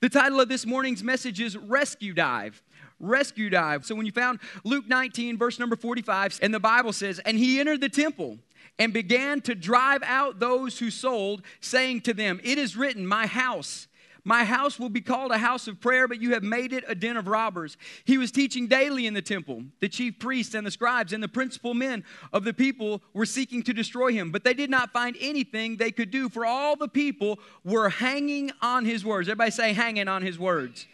The title of this morning's message is Rescue Dive. Rescue Dive. So when you found Luke 19, verse number 45, and the Bible says, And he entered the temple and began to drive out those who sold, saying to them, It is written, My house my house will be called a house of prayer, but you have made it a den of robbers. He was teaching daily in the temple. The chief priests and the scribes and the principal men of the people were seeking to destroy him, but they did not find anything they could do, for all the people were hanging on his words. Everybody say, hanging on his words.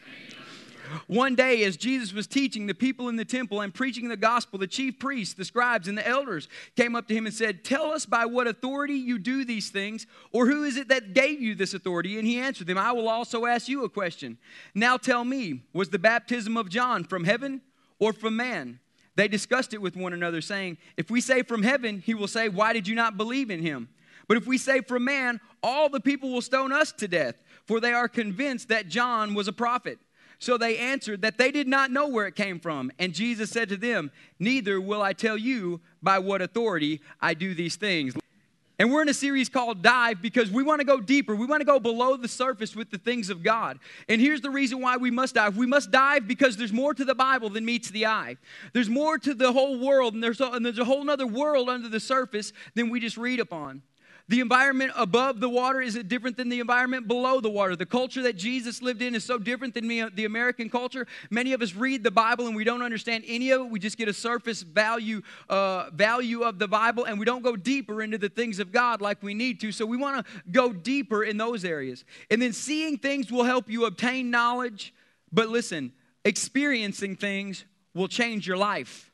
One day, as Jesus was teaching the people in the temple and preaching the gospel, the chief priests, the scribes, and the elders came up to him and said, Tell us by what authority you do these things, or who is it that gave you this authority? And he answered them, I will also ask you a question. Now tell me, was the baptism of John from heaven or from man? They discussed it with one another, saying, If we say from heaven, he will say, Why did you not believe in him? But if we say from man, all the people will stone us to death, for they are convinced that John was a prophet. So they answered that they did not know where it came from. And Jesus said to them, Neither will I tell you by what authority I do these things. And we're in a series called Dive because we want to go deeper. We want to go below the surface with the things of God. And here's the reason why we must dive. We must dive because there's more to the Bible than meets the eye. There's more to the whole world, and there's a, and there's a whole other world under the surface than we just read upon. The environment above the water is it different than the environment below the water? The culture that Jesus lived in is so different than the American culture. Many of us read the Bible and we don't understand any of it. We just get a surface value uh, value of the Bible and we don't go deeper into the things of God like we need to. So we want to go deeper in those areas. And then seeing things will help you obtain knowledge. But listen, experiencing things will change your life.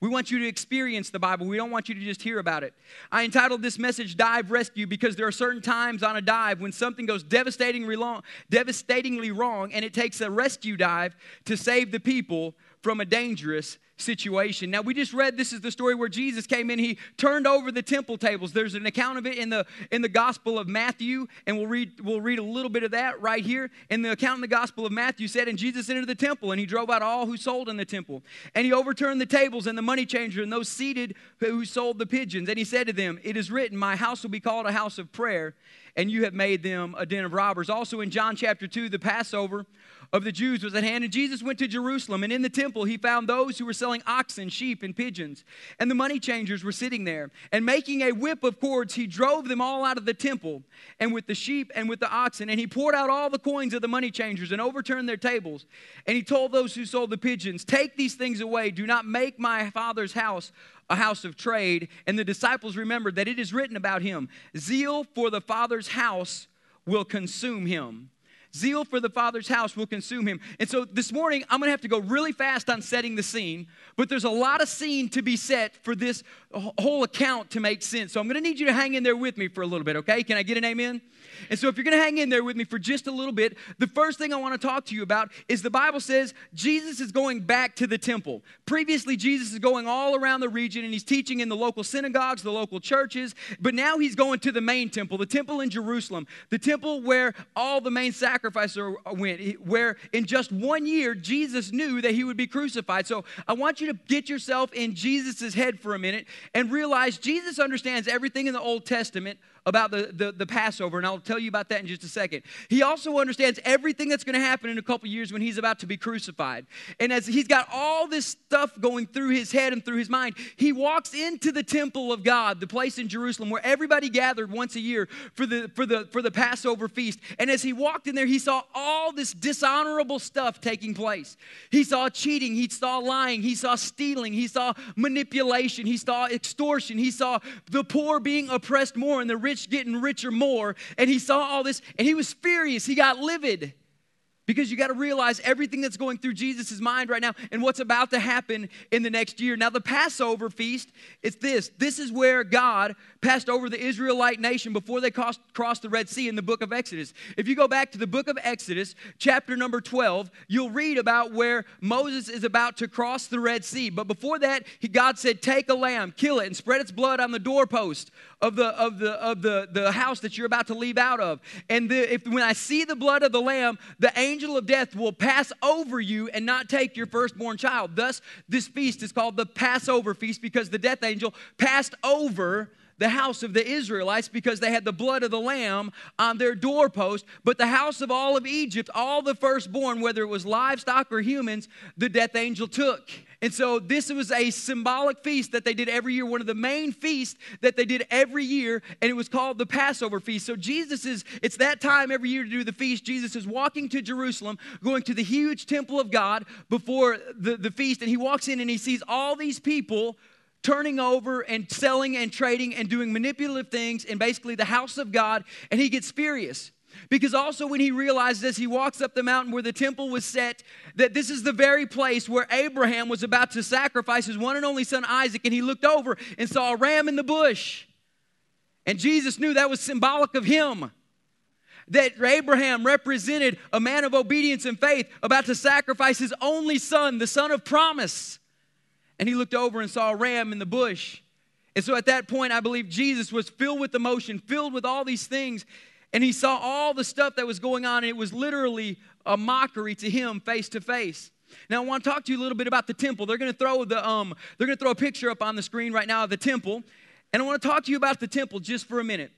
We want you to experience the Bible. We don't want you to just hear about it. I entitled this message Dive Rescue because there are certain times on a dive when something goes devastatingly wrong, devastatingly wrong and it takes a rescue dive to save the people from a dangerous situation. Now, we just read this is the story where Jesus came in. He turned over the temple tables. There's an account of it in the in the Gospel of Matthew, and we'll read we'll read a little bit of that right here. In the account in the Gospel of Matthew said, and Jesus entered the temple, and he drove out all who sold in the temple, and he overturned the tables and the money changer and those seated who sold the pigeons, and he said to them, "It is written, My house will be called a house of prayer." And you have made them a den of robbers. Also in John chapter 2, the Passover of the Jews was at hand, and Jesus went to Jerusalem. And in the temple, he found those who were selling oxen, sheep, and pigeons. And the money changers were sitting there. And making a whip of cords, he drove them all out of the temple, and with the sheep and with the oxen. And he poured out all the coins of the money changers and overturned their tables. And he told those who sold the pigeons, Take these things away. Do not make my father's house a house of trade. And the disciples remembered that it is written about him Zeal for the Father's house will consume him. Zeal for the Father's house will consume him. And so this morning, I'm going to have to go really fast on setting the scene, but there's a lot of scene to be set for this whole account to make sense. So I'm going to need you to hang in there with me for a little bit, okay? Can I get an amen? And so, if you're going to hang in there with me for just a little bit, the first thing I want to talk to you about is the Bible says Jesus is going back to the temple. Previously, Jesus is going all around the region and he's teaching in the local synagogues, the local churches, but now he's going to the main temple, the temple in Jerusalem, the temple where all the main sacrifices Uh, went, where in just one year, Jesus knew that he would be crucified. So, I want you to get yourself in Jesus' head for a minute and realize Jesus understands everything in the Old Testament about the, the, the, Passover, and I'll tell you about that in just a second. He also understands everything that's going to happen in a couple years when he's about to be crucified. And as he's got all this stuff going through his head and through his mind, he walks into the temple of God, the place in Jerusalem where everybody gathered once a year for the, for the, for the Passover feast. And as he walked in there, he saw all this dishonorable stuff taking place. He saw cheating, he saw lying, he saw stealing, he saw manipulation, he saw extortion, he saw the poor being oppressed more and the rich rich getting richer more. And he saw all this and he was furious. He got livid. Because you got to realize everything that's going through Jesus' mind right now and what's about to happen in the next year. Now, the Passover feast, it's this. This is where God passed over the Israelite nation before they crossed, the Red Sea in the book of Exodus. If you go back to the book of Exodus, chapter number 12, you'll read about where Moses is about to cross the Red Sea. But before that, God said, Take a lamb, kill it, and spread its blood on the doorpost of the, of the, of the, the house that you're about to leave out of. And the, if, when I see the blood of the lamb, the angel of death will pass over you and not take your firstborn child. Thus, this feast is called the Passover feast because the death angel passed over the house of the Israelites because they had the blood of the lamb on their doorpost. But the house of all of Egypt, all the firstborn, whether it was livestock or humans, the death angel took. And so this was a symbolic feast that they did every year, one of the main feasts that they did every year, and it was called the Passover feast. So Jesus is, it's that time every year to do the feast. Jesus is walking to Jerusalem, going to the huge temple of God before the, the feast, and he walks in and he sees all these people turning over and selling and trading and doing manipulative things in basically the house of God, and he gets furious. Because also, when he realizes as he walks up the mountain where the temple was set, that this is the very place where Abraham was about to sacrifice his one and only son Isaac, and he looked over and saw a ram in the bush. And Jesus knew that was symbolic of him. That Abraham represented a man of obedience and faith about to sacrifice his only son, the son of promise. And he looked over and saw a ram in the bush. And so at that point, I believe Jesus was filled with emotion, filled with all these things. And he saw all the stuff that was going on, and it was literally a mockery to him face to face. Now I want to talk to you a little bit about the temple. They're going to throw the um, they're going to throw a picture up on the screen right now of the temple, and I want to talk to you about the temple just for a minute.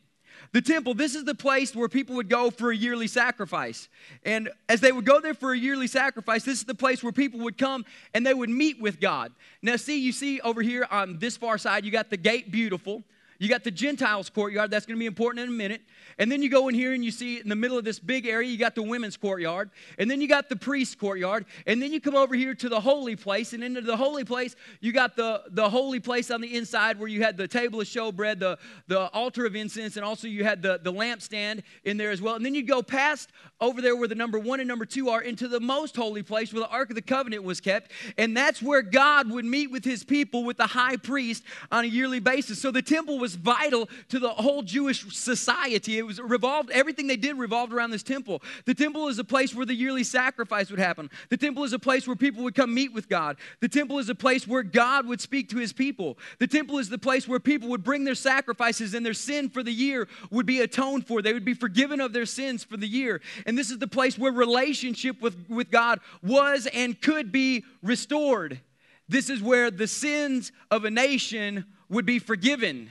The temple, this is the place where people would go for a yearly sacrifice. And as they would go there for a yearly sacrifice, this is the place where people would come and they would meet with God. Now, see, you see over here on this far side, you got the gate beautiful. You got the Gentiles courtyard, that's going to be important in a minute. And then you go in here and you see in the middle of this big area, you got the women's courtyard. And then you got the priest's courtyard. And then you come over here to the holy place. And into the holy place, you got the, the holy place on the inside where you had the table of showbread, the, the altar of incense, and also you had the, the lampstand in there as well. And then you go past over there where the number one and number two are into the most holy place where the Ark of the Covenant was kept. And that's where God would meet with his people with the high priest on a yearly basis. So the temple was vital to the whole Jewish society. It was revolved, everything they did revolved around this temple. The temple is a place where the yearly sacrifice would happen. The temple is a place where people would come meet with God. The temple is a place where God would speak to his people. The temple is the place where people would bring their sacrifices and their sin for the year would be atoned for. They would be forgiven of their sins for the year. And this is the place where relationship with, with God was and could be restored. This is where the sins of a nation would be forgiven.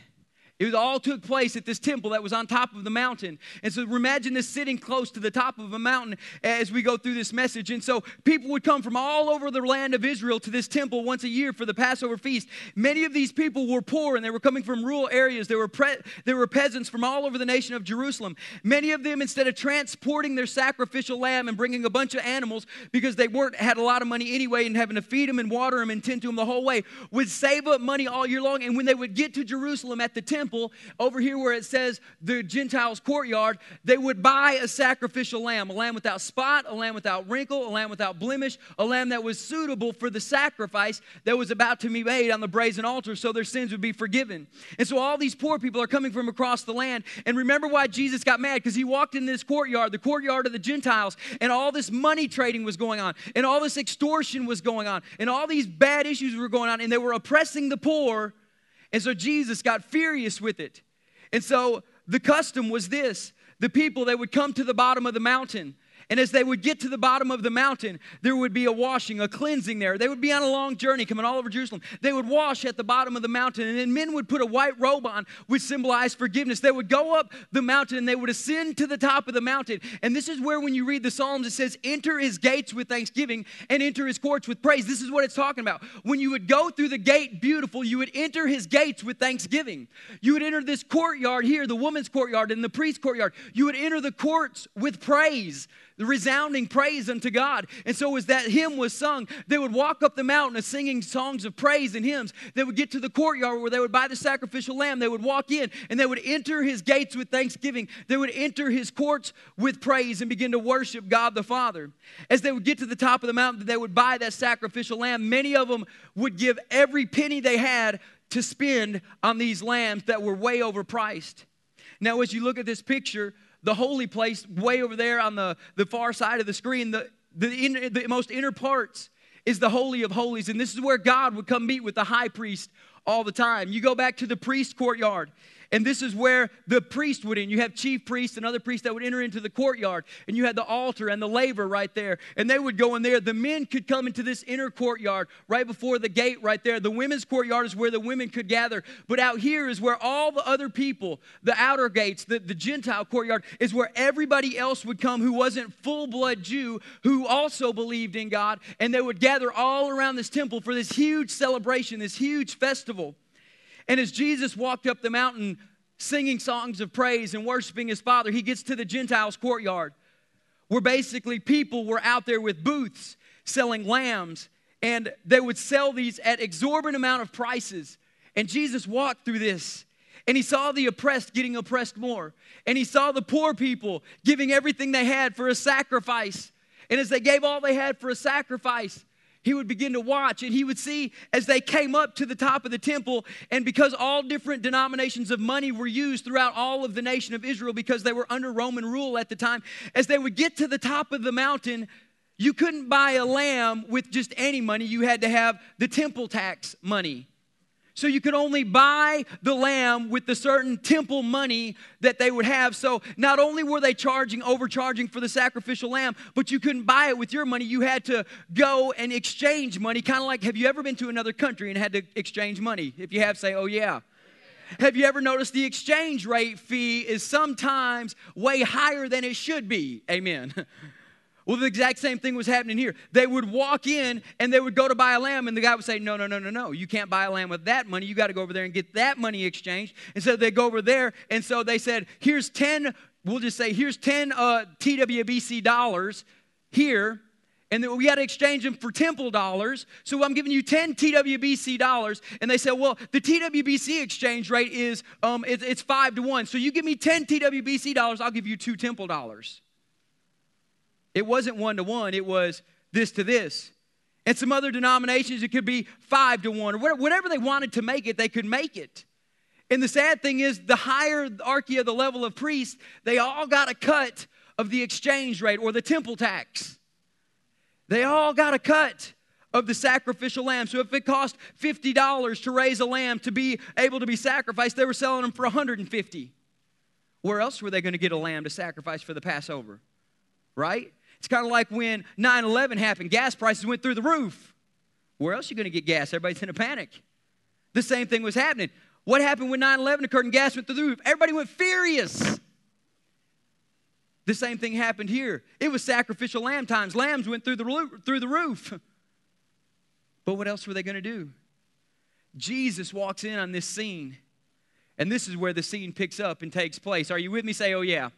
It all took place at this temple that was on top of the mountain. And so imagine this sitting close to the top of a mountain as we go through this message. And so people would come from all over the land of Israel to this temple once a year for the Passover feast. Many of these people were poor and they were coming from rural areas. There were, pre- they were peasants from all over the nation of Jerusalem. Many of them, instead of transporting their sacrificial lamb and bringing a bunch of animals because they weren't had a lot of money anyway and having to feed them and water them and tend to them the whole way, would save up money all year long. And when they would get to Jerusalem at the temple, temple, over here where it says the Gentiles' courtyard, they would buy a sacrificial lamb, a lamb without spot, a lamb without wrinkle, a lamb without blemish, a lamb that was suitable for the sacrifice that was about to be made on the brazen altar so their sins would be forgiven. And so all these poor people are coming from across the land. And remember why Jesus got mad? Because he walked in this courtyard, the courtyard of the Gentiles, and all this money trading was going on, and all this extortion was going on, and all these bad issues were going on, and they were oppressing the poor and so Jesus got furious with it. And so the custom was this the people that would come to the bottom of the mountain and as they would get to the bottom of the mountain, there would be a washing, a cleansing there. They would be on a long journey coming all over Jerusalem. They would wash at the bottom of the mountain, and then men would put a white robe on, which symbolized forgiveness. They would go up the mountain and they would ascend to the top of the mountain. And this is where, when you read the Psalms, it says, Enter his gates with thanksgiving and enter his courts with praise. This is what it's talking about. When you would go through the gate beautiful, you would enter his gates with thanksgiving. You would enter this courtyard here, the woman's courtyard and the priest's courtyard. You would enter the courts with praise the resounding praise unto God. And so, as that hymn was sung, they would walk up the mountain singing songs of praise and hymns. They would get to the courtyard where they would buy the sacrificial lamb. They would walk in and they would enter his gates with thanksgiving. They would enter his courts with praise and begin to worship God the Father. As they would get to the top of the mountain, they would buy that sacrificial lamb. Many of them would give every penny they had to spend on these lambs that were way overpriced. Now, as you look at this picture, the holy place way over there on the, the far side of the screen, the, the, in, the most inner parts is the Holy of Holies. And this is where God would come meet with the high priest all the time. You go back to the priest courtyard, And this is where the priest would in. You have chief priests and other priests that would enter into the courtyard. And you had the altar and the laver right there. And they would go in there. The men could come into this inner courtyard right before the gate right there. The women's courtyard is where the women could gather. But out here is where all the other people, the outer gates, the, the Gentile courtyard, is where everybody else would come who wasn't full blood Jew, who also believed in God. And they would gather all around this temple for this huge celebration, this huge festival. And as Jesus walked up the mountain singing songs of praise and worshiping his Father, he gets to the Gentiles' courtyard where basically people were out there with booths selling lambs and they would sell these at exorbitant amount of prices. And Jesus walked through this and he saw the oppressed getting oppressed more. And he saw the poor people giving everything they had for a sacrifice. And as they gave all they had for a sacrifice, he would begin to watch and he would see as they came up to the top of the temple. And because all different denominations of money were used throughout all of the nation of Israel because they were under Roman rule at the time as they would get to the top of the mountain you couldn't buy a lamb with just any money. You had to have the temple tax money so you could only buy the lamb with the certain temple money that they would have. So not only were they charging, overcharging for the sacrificial lamb, but you couldn't buy it with your money. You had to go and exchange money. Kind of like, have you ever been to another country and had to exchange money? If you have, say, oh yeah. Have you ever noticed the exchange rate fee is sometimes way higher than it should be? Amen. Well, the exact same thing was happening here. They would walk in and they would go to buy a lamb, and the guy would say, No, no, no, no, no. You can't buy a lamb with that money. You got to go over there and get that money exchanged. And so they go over there, and so they said, Here's 10, we'll just say, Here's 10 uh, TWBC dollars here. And then we got to exchange them for temple dollars. So I'm giving you 10 TWBC dollars. And they said, well, the TWBC exchange rate is um, it's, it's five to one. So you give me 10 TWBC dollars, I'll give you two temple dollars. It wasn't one to one, it was this to this. And some other denominations, it could be five to one, or whatever they wanted to make it, they could make it. And the sad thing is, the hierarchy of the level of priests, they all got a cut of the exchange rate or the temple tax. They all got a cut of the sacrificial lamb. So if it cost $50 to raise a lamb to be able to be sacrificed, they were selling them for 150. Where else were they going to get a lamb to sacrifice for the Passover? Right? It's kind of like when 9 11 happened, gas prices went through the roof. Where else are you going to get gas? Everybody's in a panic. The same thing was happening. What happened when 9 11 occurred and gas went through the roof? Everybody went furious. The same thing happened here. It was sacrificial lamb times. Lambs went through the roof, through the roof. But what else were they going to do? Jesus walks in on this scene, and this is where the scene picks up and takes place. Are you with me? Say, oh, yeah.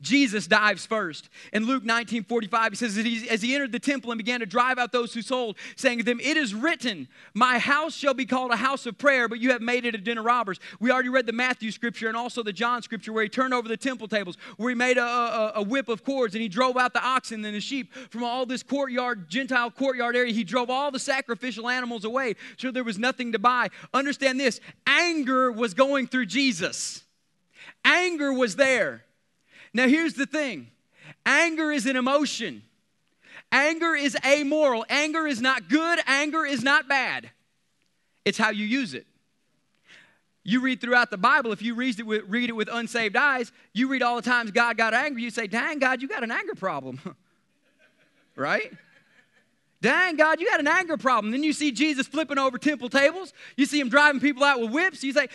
Jesus dives first. In Luke 19 45, he says, As he entered the temple and began to drive out those who sold, saying to them, It is written, My house shall be called a house of prayer, but you have made it a den of robbers. We already read the Matthew scripture and also the John scripture where he turned over the temple tables, where he made a, a, a whip of cords and he drove out the oxen and the sheep from all this courtyard, Gentile courtyard area. He drove all the sacrificial animals away so there was nothing to buy. Understand this anger was going through Jesus, anger was there. Now, here's the thing anger is an emotion, anger is amoral. Anger is not good, anger is not bad. It's how you use it. You read throughout the Bible, if you read it, with, read it with unsaved eyes, you read all the times God got angry, you say, Dang, God, you got an anger problem. right? Dang, God, you got an anger problem. Then you see Jesus flipping over temple tables. You see him driving people out with whips. You say,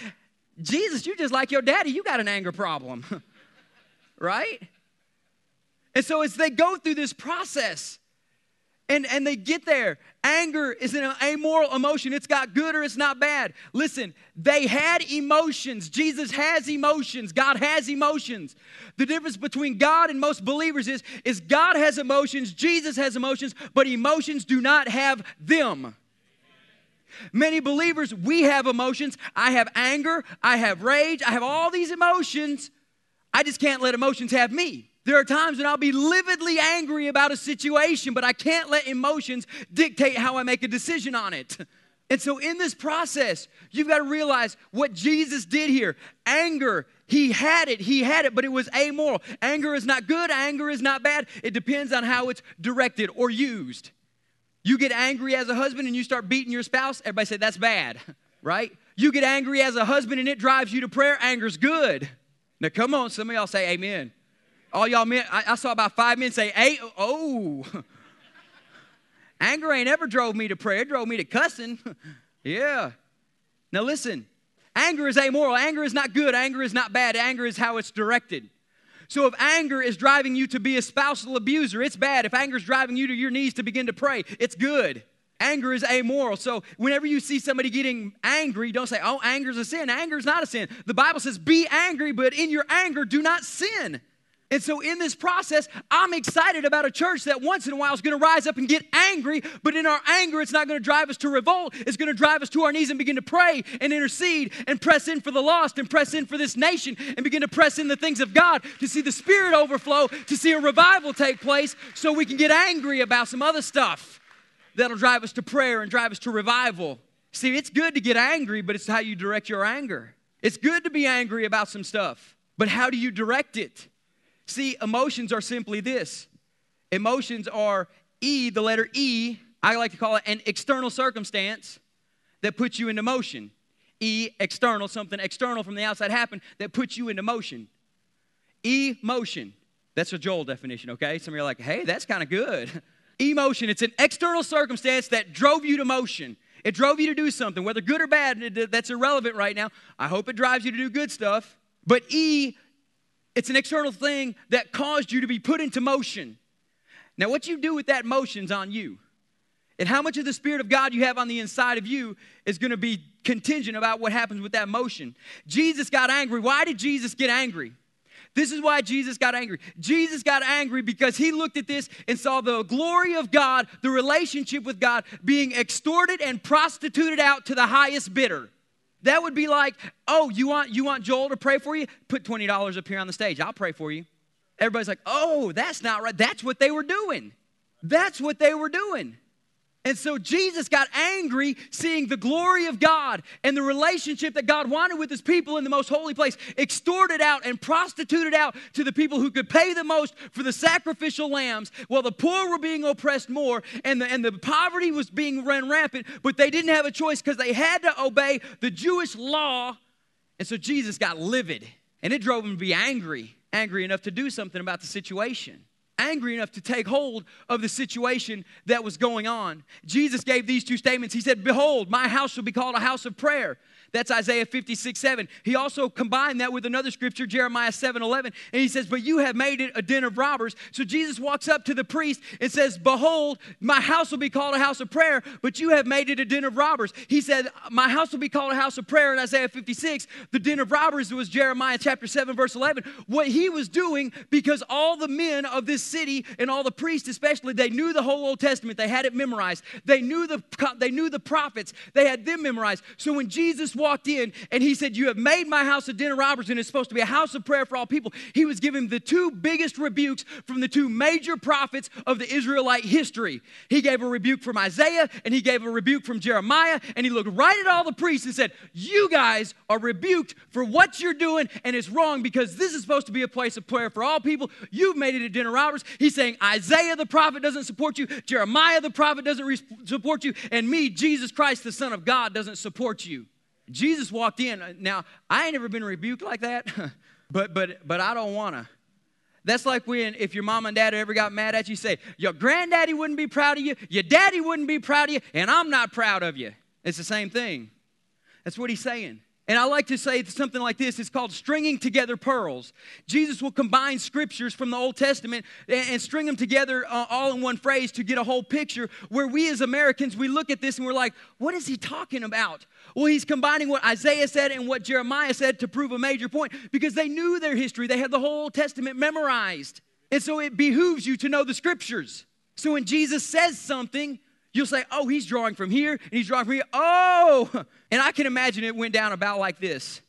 Jesus, you're just like your daddy. You got an anger problem. right? And so as they go through this process and, and they get there, anger is an amoral emotion. It's got good or it's not bad. Listen, they had emotions. Jesus has emotions. God has emotions. The difference between God and most believers is, is God has emotions, Jesus has emotions, but emotions do not have them. Many believers, we have emotions. I have anger, I have rage, I have all these emotions, I just can't let emotions have me. There are times when I'll be lividly angry about a situation, but I can't let emotions dictate how I make a decision on it. And so, in this process, you've got to realize what Jesus did here. Anger, he had it, he had it, but it was amoral. Anger is not good, anger is not bad. It depends on how it's directed or used. You get angry as a husband and you start beating your spouse, everybody say that's bad, right? You get angry as a husband and it drives you to prayer, anger's good. Now, come on, some of y'all say amen. All y'all men, I, I saw about five men say, hey, oh. Anger ain't ever drove me to prayer, it drove me to cussing. yeah. Now, listen, anger is amoral. Anger is not good. Anger is not bad. Anger is how it's directed. So if anger is driving you to be a spousal abuser, it's bad. If anger is driving you to your knees to begin to pray, it's good. Anger is amoral. So whenever you see somebody getting angry, don't say, oh, anger is a sin. Anger is not a sin. The Bible says, be angry, but in your anger, do not sin. And so, in this process, I'm excited about a church that once in a while is going to rise up and get angry, but in our anger, it's not going to drive us to revolt. It's going to drive us to our knees and begin to pray and intercede and press in for the lost and press in for this nation and begin to press in the things of God to see the Spirit overflow, to see a revival take place, so we can get angry about some other stuff that'll drive us to prayer and drive us to revival. See, it's good to get angry, but it's how you direct your anger. It's good to be angry about some stuff, but how do you direct it? See, emotions are simply this emotions are E, the letter E, I like to call it an external circumstance that puts you into motion. E, external, something external from the outside happened that puts you into motion. Emotion. That's a Joel definition, okay? Some of you are like, hey, that's kind of good. Emotion, it's an external circumstance that drove you to motion. It drove you to do something, whether good or bad, that's irrelevant right now. I hope it drives you to do good stuff. But E, it's an external thing that caused you to be put into motion. Now, what you do with that motion's on you. And how much of the Spirit of God you have on the inside of you is going to be contingent about what happens with that motion. Jesus got angry. Why did Jesus get angry? This is why Jesus got angry. Jesus got angry because he looked at this and saw the glory of God, the relationship with God, being extorted and prostituted out to the highest bidder. That would be like, oh, you want you want Joel to pray for you? Put $20 up here on the stage. I'll pray for you. Everybody's like, oh, that's not right. That's what they were doing. That's what they were doing. And so Jesus got angry seeing the glory of God and the relationship that God wanted with his people in the most holy place extorted out and prostituted out to the people who could pay the most for the sacrificial lambs while the poor were being oppressed more and the, and the poverty was being run rampant, but they didn't have a choice because they had to obey the Jewish law. And so Jesus got livid and it drove him to be angry, angry enough to do something about the situation angry enough to take hold of the situation that was going on. Jesus gave these two statements. He said, Behold, my house shall be called a house of prayer. That's Isaiah 56, 7. He also combined that with another scripture, Jeremiah 7, 11. And he says, But you have made it a den of robbers. So Jesus walks up to the priest and says, Behold, my house will be called a house of prayer, but you have made it a den of robbers. He said, My house will be called a house of prayer in Isaiah 56. The den of robbers was Jeremiah chapter 7, verse 11. What he was doing, because all the men of this city and all the priests especially, they knew the whole Old Testament. They had it memorized. They knew the, they knew the prophets. They had them memorized. So when Jesus walked in and he said, You have made my house a den of robbers, and it's supposed to be a house of prayer for all people. He was giving the two biggest rebukes from the two major prophets of the Israelite history. He gave a rebuke from Isaiah and he gave a rebuke from Jeremiah, and he looked right at all the priests and said, You guys are rebuked for what you're doing, and it's wrong because this is supposed to be a place of prayer for all people. You've made it a den of robbers. He's saying, Isaiah the prophet doesn't support you, Jeremiah the prophet doesn't re- support you, and me, Jesus Christ, the Son of God, doesn't support you. Jesus walked in. Now, I ain't never been rebuked like that, but but but I don't wanna. That's like when if your mom and dad ever got mad at you, say, Your granddaddy wouldn't be proud of you, your daddy wouldn't be proud of you, and I'm not proud of you. It's the same thing. That's what he's saying. And I like to say something like this it's called stringing together pearls. Jesus will combine scriptures from the Old Testament and, string them together uh, all in one phrase to get a whole picture where we as Americans, we look at this and we're like, what is he talking about? Well, he's combining what Isaiah said and what Jeremiah said to prove a major point because they knew their history. They had the whole Testament memorized. And so it behooves you to know the scriptures. So when Jesus says something, You'll say, oh, he's drawing from here and he's drawing from here. Oh, and I can imagine it went down about like this.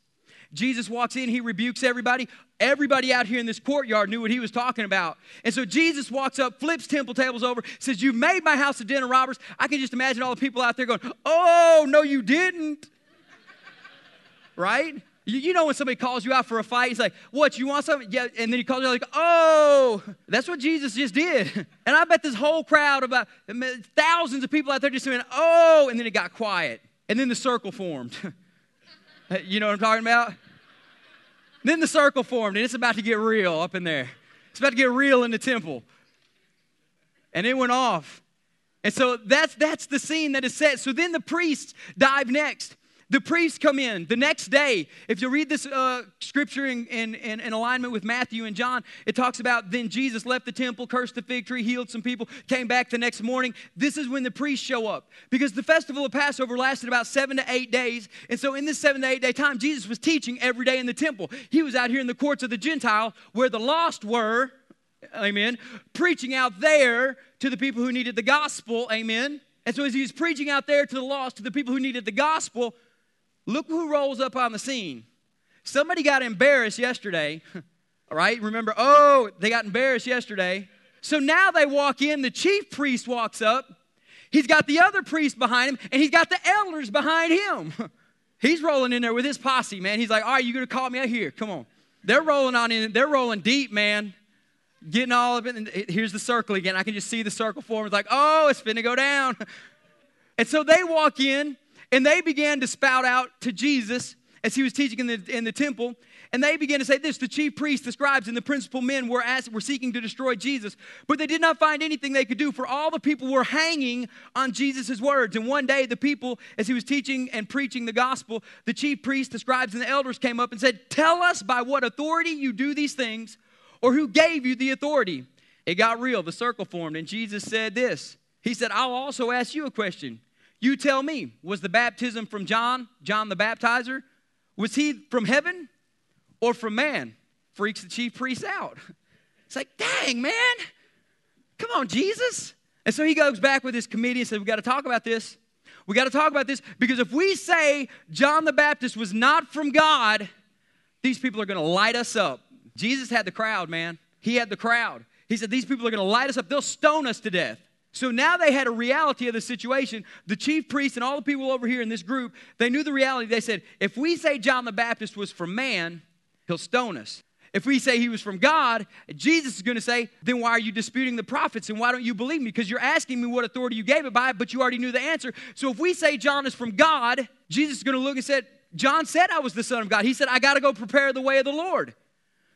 Jesus walks in, he rebukes everybody. Everybody out here in this courtyard knew what he was talking about. And so Jesus walks up, flips temple tables over, says, You've made my house a den of robbers. I can just imagine all the people out there going, Oh, no, you didn't. right? You, you know when somebody calls you out for a fight, he's like, What, you want something? Yeah. And then he calls you out like, Oh, that's what Jesus just did. And I bet this whole crowd, about thousands of people out there just went, Oh, and then it got quiet. And then the circle formed. You know what I'm talking about? Then the circle formed, and it's about to get real up in there. It's about to get real in the temple. And it went off. And so that's, that's the scene that is set. So then the priests dive next. The priests come in the next day. If you read this uh, scripture in, in, in, in, alignment with Matthew and John, it talks about then Jesus left the temple, cursed the fig tree, healed some people, came back the next morning. This is when the priests show up because the festival of Passover lasted about seven to eight days. And so in this seven to eight day time, Jesus was teaching every day in the temple. He was out here in the courts of the Gentile where the lost were, amen, preaching out there to the people who needed the gospel, amen. And so as he was preaching out there to the lost, to the people who needed the gospel, Look who rolls up on the scene. Somebody got embarrassed yesterday. All right, remember, oh, they got embarrassed yesterday. So now they walk in, the chief priest walks up. He's got the other priest behind him, and he's got the elders behind him. He's rolling in there with his posse, man. He's like, all right, you're gonna call me out here. Come on. They're rolling on in, they're rolling deep, man. Getting all of it. And here's the circle again. I can just see the circle form. It's like, oh, it's finna go down. And so they walk in, and they began to spout out to Jesus as he was teaching in the, in the temple. And they began to say this the chief priests, the scribes, and the principal men were, asked, were seeking to destroy Jesus, but they did not find anything they could do, for all the people were hanging on Jesus' words. And one day, the people, as he was teaching and preaching the gospel, the chief priests, the scribes, and the elders came up and said, Tell us by what authority you do these things, or who gave you the authority. It got real, the circle formed, and Jesus said this He said, I'll also ask you a question. You tell me, was the baptism from John, John the baptizer? Was he from heaven or from man? Freaks the chief priest out. It's like, dang, man, come on, Jesus. And so he goes back with his committee and says, We got to talk about this. We got to talk about this because if we say John the Baptist was not from God, these people are going to light us up. Jesus had the crowd, man. He had the crowd. He said, These people are going to light us up. They'll stone us to death. So now they had a reality of the situation. The chief priest and all the people over here in this group, they knew the reality. They said, if we say John the Baptist was from man, he'll stone us. If we say he was from God, Jesus is going to say, then why are you disputing the prophets and why don't you believe me? Because you're asking me what authority you gave it by, but you already knew the answer. So if we say John is from God, Jesus is going to look and said, John said I was the Son of God. He said, I got to go prepare the way of the Lord,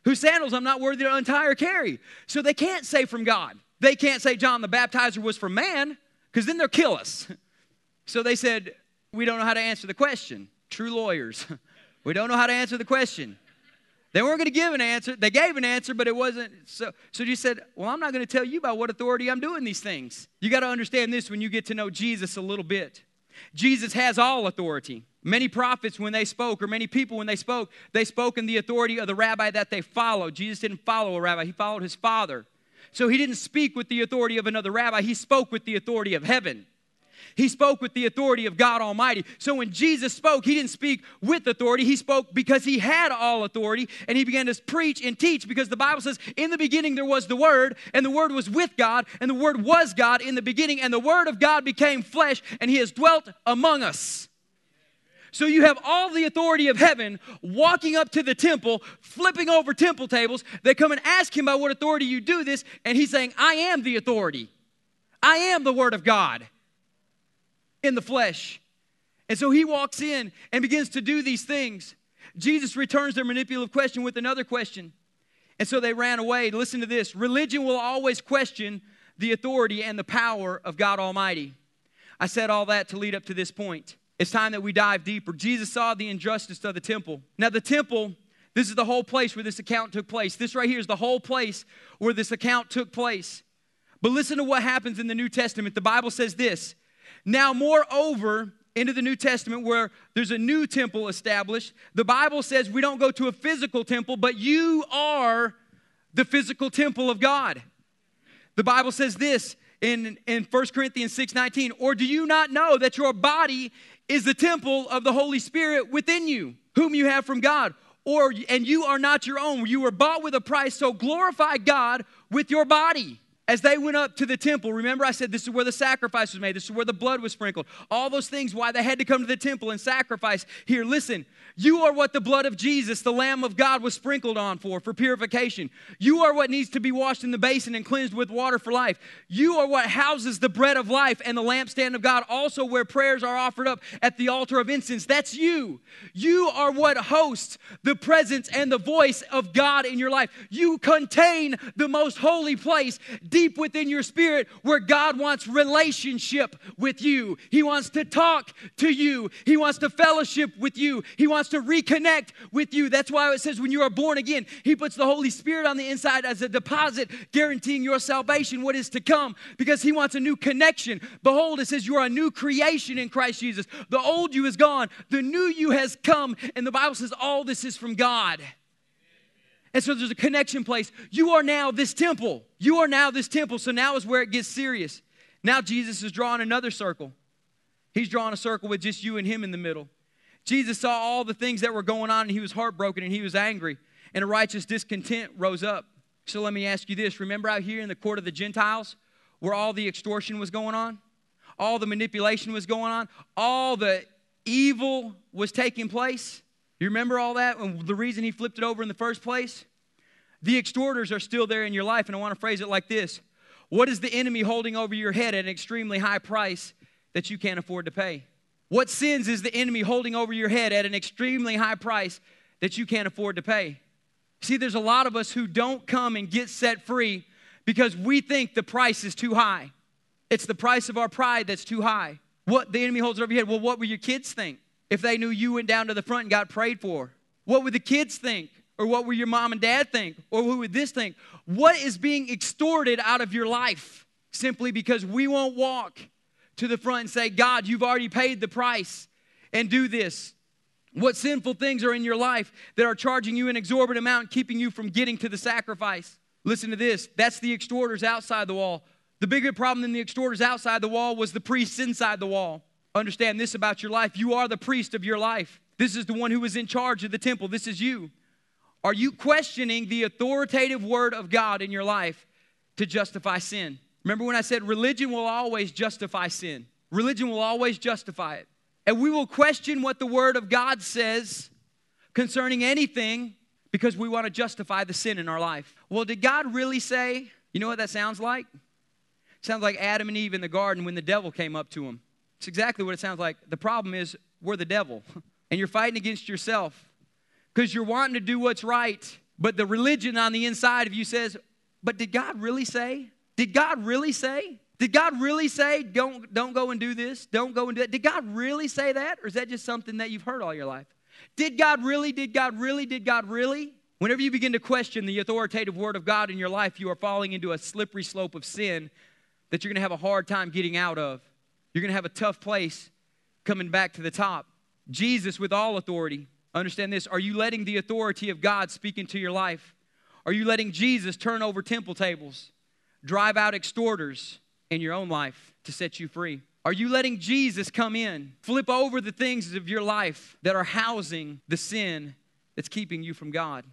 whose sandals I'm not worthy to untie or carry. So they can't say from God. They can't say John the Baptizer was from man because then they'll kill us. So they said, We don't know how to answer the question. True lawyers. we don't know how to answer the question. They weren't going to give an answer. They gave an answer, but it wasn't. So, so you said, Well, I'm not going to tell you about what authority I'm doing these things. You got to understand this when you get to know Jesus a little bit. Jesus has all authority. Many prophets, when they spoke, or many people, when they spoke, they spoke in the authority of the rabbi that they followed. Jesus didn't follow a rabbi, he followed his father. So he didn't speak with the authority of another rabbi, he spoke with the authority of heaven. He spoke with the authority of God Almighty. So when Jesus spoke, he didn't speak with authority. He spoke because he had all authority and he began to preach and teach because the Bible says, In the beginning there was the Word, and the Word was with God, and the Word was God in the beginning, and the Word of God became flesh, and he has dwelt among us. So you have all the authority of heaven walking up to the temple, flipping over temple tables. They come and ask him by what authority you do this, and he's saying, I am the authority. I am the Word of God in the flesh. And so he walks in and begins to do these things. Jesus returns their manipulative question with another question. And so they ran away. Listen to this religion will always question the authority and the power of God Almighty. I said all that to lead up to this point. It's time that we dive deeper. Jesus saw the injustice of the temple. Now, the temple, this is the whole place where this account took place. This right here is the whole place where this account took place. But listen to what happens in the New Testament. The Bible says this Now, moreover, into the New Testament where there's a new temple established, the Bible says we don't go to a physical temple, but you are the physical temple of God. The Bible says this in, in 1 Corinthians 6:19, or do you not know that your body is the temple of the Holy Spirit within you, whom you have from God. Or and you are not your own. You were bought with a price, so glorify God with your body. As they went up to the temple, remember I said this is where the sacrifice was made, this is where the blood was sprinkled. All those things, why they had to come to the temple and sacrifice. Here, listen, you are what the blood of Jesus, the Lamb of God, was sprinkled on for, for purification. You are what needs to be washed in the basin and cleansed with water for life. You are what houses the bread of life and the lampstand of God, also where prayers are offered up at the altar of incense. That's you. You are what hosts the presence and the voice of God in your life. You contain the most holy place deep within your spirit where God wants relationship with you. He wants to talk to you, He wants to fellowship with you, He wants to reconnect with you. That's why it says when you are born again, He puts the Holy Spirit on the inside as a deposit, guaranteeing your salvation, what is to come, because He wants a new connection. Behold, it says you are a new creation in Christ Jesus. The old you is gone, the new you has come. And the Bible says all this is from God. And so there's a connection place. You are now this temple. You are now this temple. So now is where it gets serious. Now Jesus is drawing another circle. He's drawing a circle with just you and him in the middle. Jesus saw all the things that were going on and he was heartbroken and he was angry. And a righteous discontent rose up. So let me ask you this remember out here in the court of the Gentiles where all the extortion was going on? All the manipulation was going on? All the evil was taking place? You remember all that? And the reason he flipped it over in the first place? The extorters are still there in your life, and I want to phrase it like this What is the enemy holding over your head at an extremely high price that you can't afford to pay? What sins is the enemy holding over your head at an extremely high price that you can't afford to pay? See, there's a lot of us who don't come and get set free because we think the price is too high. It's the price of our pride that's too high. What the enemy holds over your head. Well, what will your kids think? If they knew you went down to the front and got prayed for? What would the kids think? Or what would your mom and dad think? Or who would this think? What is being extorted out of your life simply because we won't walk to the front and say, God, you've already paid the price and do this? What sinful things are in your life that are charging you an exorbitant amount, keeping you from getting to the sacrifice? Listen to this. That's the extorters outside the wall. The bigger problem than the extorters outside the wall was the priests inside the wall. Understand this about your life. You are the priest of your life. This is the one who is in charge of the temple. This is you. Are you questioning the authoritative word of God in your life to justify sin? Remember when I said religion will always justify sin? Religion will always justify it. And we will question what the word of God says concerning anything because we want to justify the sin in our life. Well, did God really say? You know what that sounds like? It sounds like Adam and Eve in the garden when the devil came up to them. It's exactly what it sounds like. The problem is we're the devil, and you're fighting against yourself because you're wanting to do what's right, but the religion on the inside of you says, But did God really say? Did God really say? Did God really say, don't, don't go and do this? Don't go and do that? Did God really say that? Or is that just something that you've heard all your life? Did God really? Did God really? Did God really? Whenever you begin to question the authoritative word of God in your life, you are falling into a slippery slope of sin that you're going to have a hard time getting out of. You're going to have a tough place coming back to the top. Jesus, with all authority, understand this. Are you letting the authority of God speak into your life? Are you letting Jesus turn over temple tables, drive out extorters in your own life to set you free? Are you letting Jesus come in, flip over the things of your life that are housing the sin that's keeping you from God?